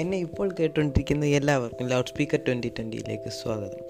എന്നെ ഇപ്പോൾ കേട്ടുകൊണ്ടിരിക്കുന്ന എല്ലാവർക്കും ലൗഡ് സ്പീക്കർ ട്വന്റി ട്വന്റിയിലേക്ക് സ്വാഗതം.